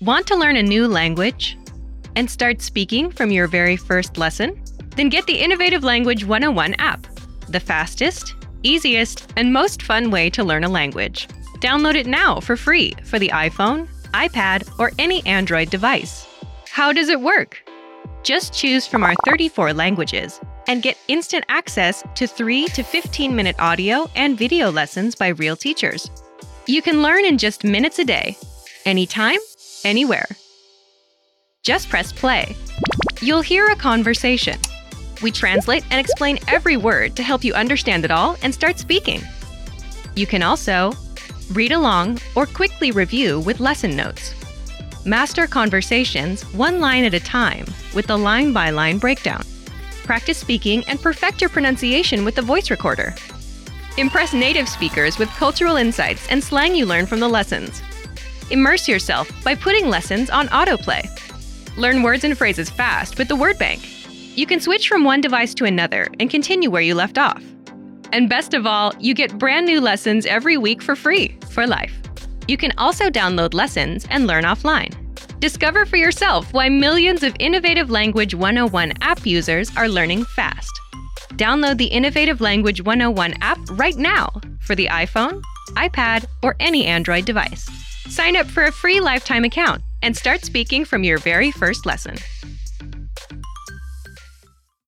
Want to learn a new language and start speaking from your very first lesson? Then get the Innovative Language 101 app, the fastest, easiest, and most fun way to learn a language. Download it now for free for the iPhone, iPad, or any Android device. How does it work? Just choose from our 34 languages and get instant access to 3 to 15 minute audio and video lessons by real teachers. You can learn in just minutes a day, anytime, anywhere. Just press play. You'll hear a conversation. We translate and explain every word to help you understand it all and start speaking. You can also read along or quickly review with lesson notes. Master conversations one line at a time with the line by line breakdown. Practice speaking and perfect your pronunciation with the voice recorder. Impress native speakers with cultural insights and slang you learn from the lessons. Immerse yourself by putting lessons on autoplay. Learn words and phrases fast with the word bank. You can switch from one device to another and continue where you left off. And best of all, you get brand new lessons every week for free for life. You can also download lessons and learn offline. Discover for yourself why millions of Innovative Language 101 app users are learning fast. Download the Innovative Language 101 app right now for the iPhone, iPad, or any Android device. Sign up for a free lifetime account and start speaking from your very first lesson.